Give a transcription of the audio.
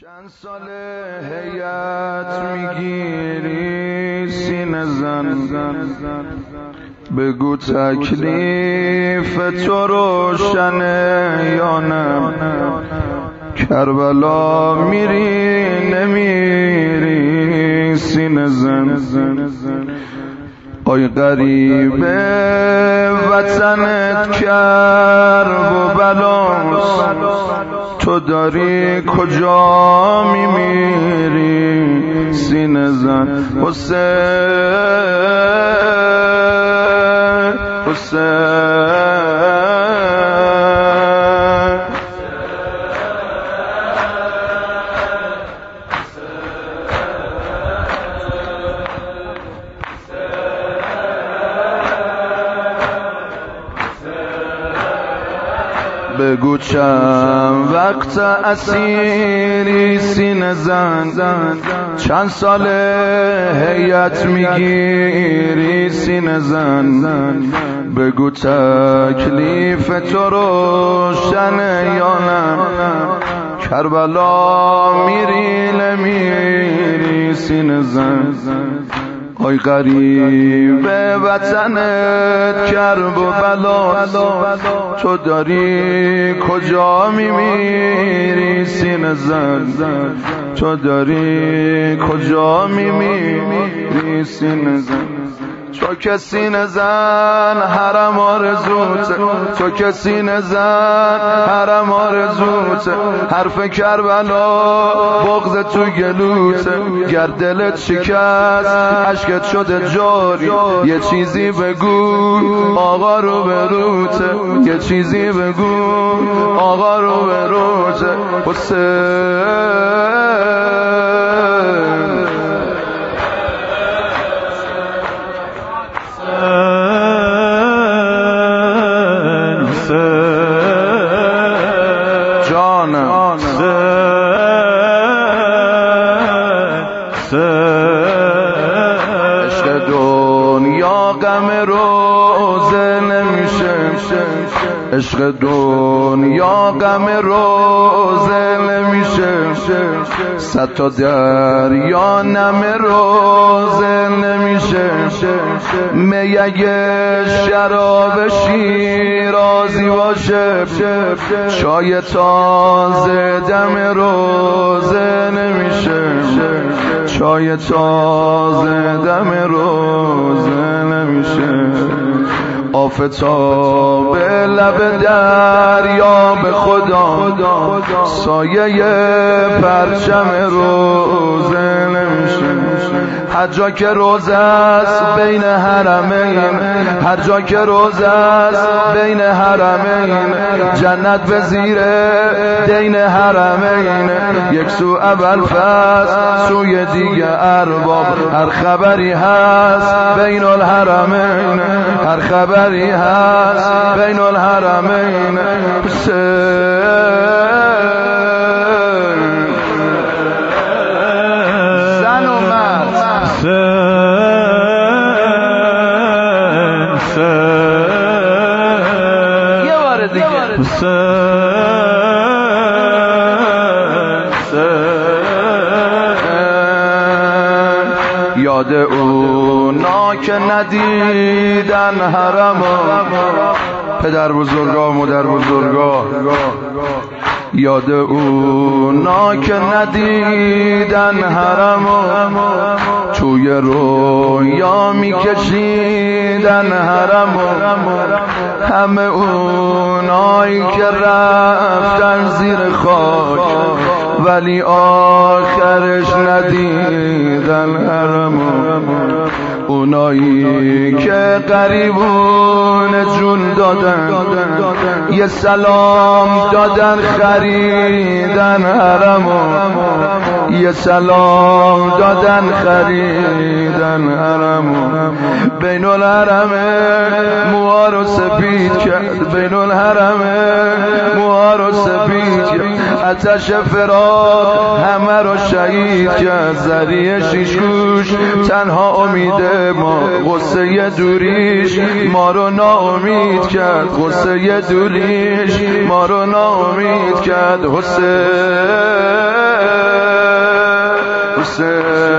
چند سال هیئت می‌گیری؟ سینه زن. بگو تکلیف تو روشنه یا نه؟ کربلا میری نمیری؟ سینه زن. آی غریبه وطنت کرب و بلاست. تو داری کجا میمیری سینه زن؟ حسین حسین. بگو چند وقت اسیری سین زن چند سال هیئت می‌گیری سین زن بگو تکلیف تو روشنه یا نه؟ کربلا میری نمیری سین زن آی غریب وطنت کرب و بلا تو داری کجا میمیری سین زن؟ تو داری کجا میمیری سین زن؟ تو کسی نزن حرم آرزوت تو کسی نزن حرم آرزوت حرف کربلا بغز تو گلوت. گر دلت شکست عشقت شده جاری. یه چیزی بگو آقا رو بروت. یه چیزی بگو آقا رو بروت. حسین. غم روزه نمیشه. عشق دنیا غم روزه نمیشه. صد تا دریا نم روزه نمیشه. می اگه شراب شیرازی باشه چای تازه دم روزه نمیشه. چای تازه دم روزه نمیشه. آفتاب لب دریا به خدا. سایه پرچم روزه. نمیشه هر جا که روز است بین حرمین هر جا که روز است بین حرمین جنت به زیر دین حرمین یک سو اول فست سوی دیگه ارباب. هر خبری هست بین الحرمین هر خبری هست بین الحرمین یاد اونا که ندیدن حرم پدر بزرگا مادر بزرگا. یاد اونا که ندیدن حرم توی رویا میکشیدن حرم همه اونایی که رفتن زیر خاک. ولی آخرش ندیدن حرم. اونایی که قریبون جون دادن یه سلام دادن خریدن حرمو یه سلام دادن خریدن حرمو بین الحرمه موها رو سفید کرد بین الحرمه موها رو سفید کرد. اتش فراق همه رو شهید کرد زریه شیشگوش تنها امیده ما غصه دوریش. ما رو ناامید کرد غصه دوریش. ما رو ناامید کرد حسین حسین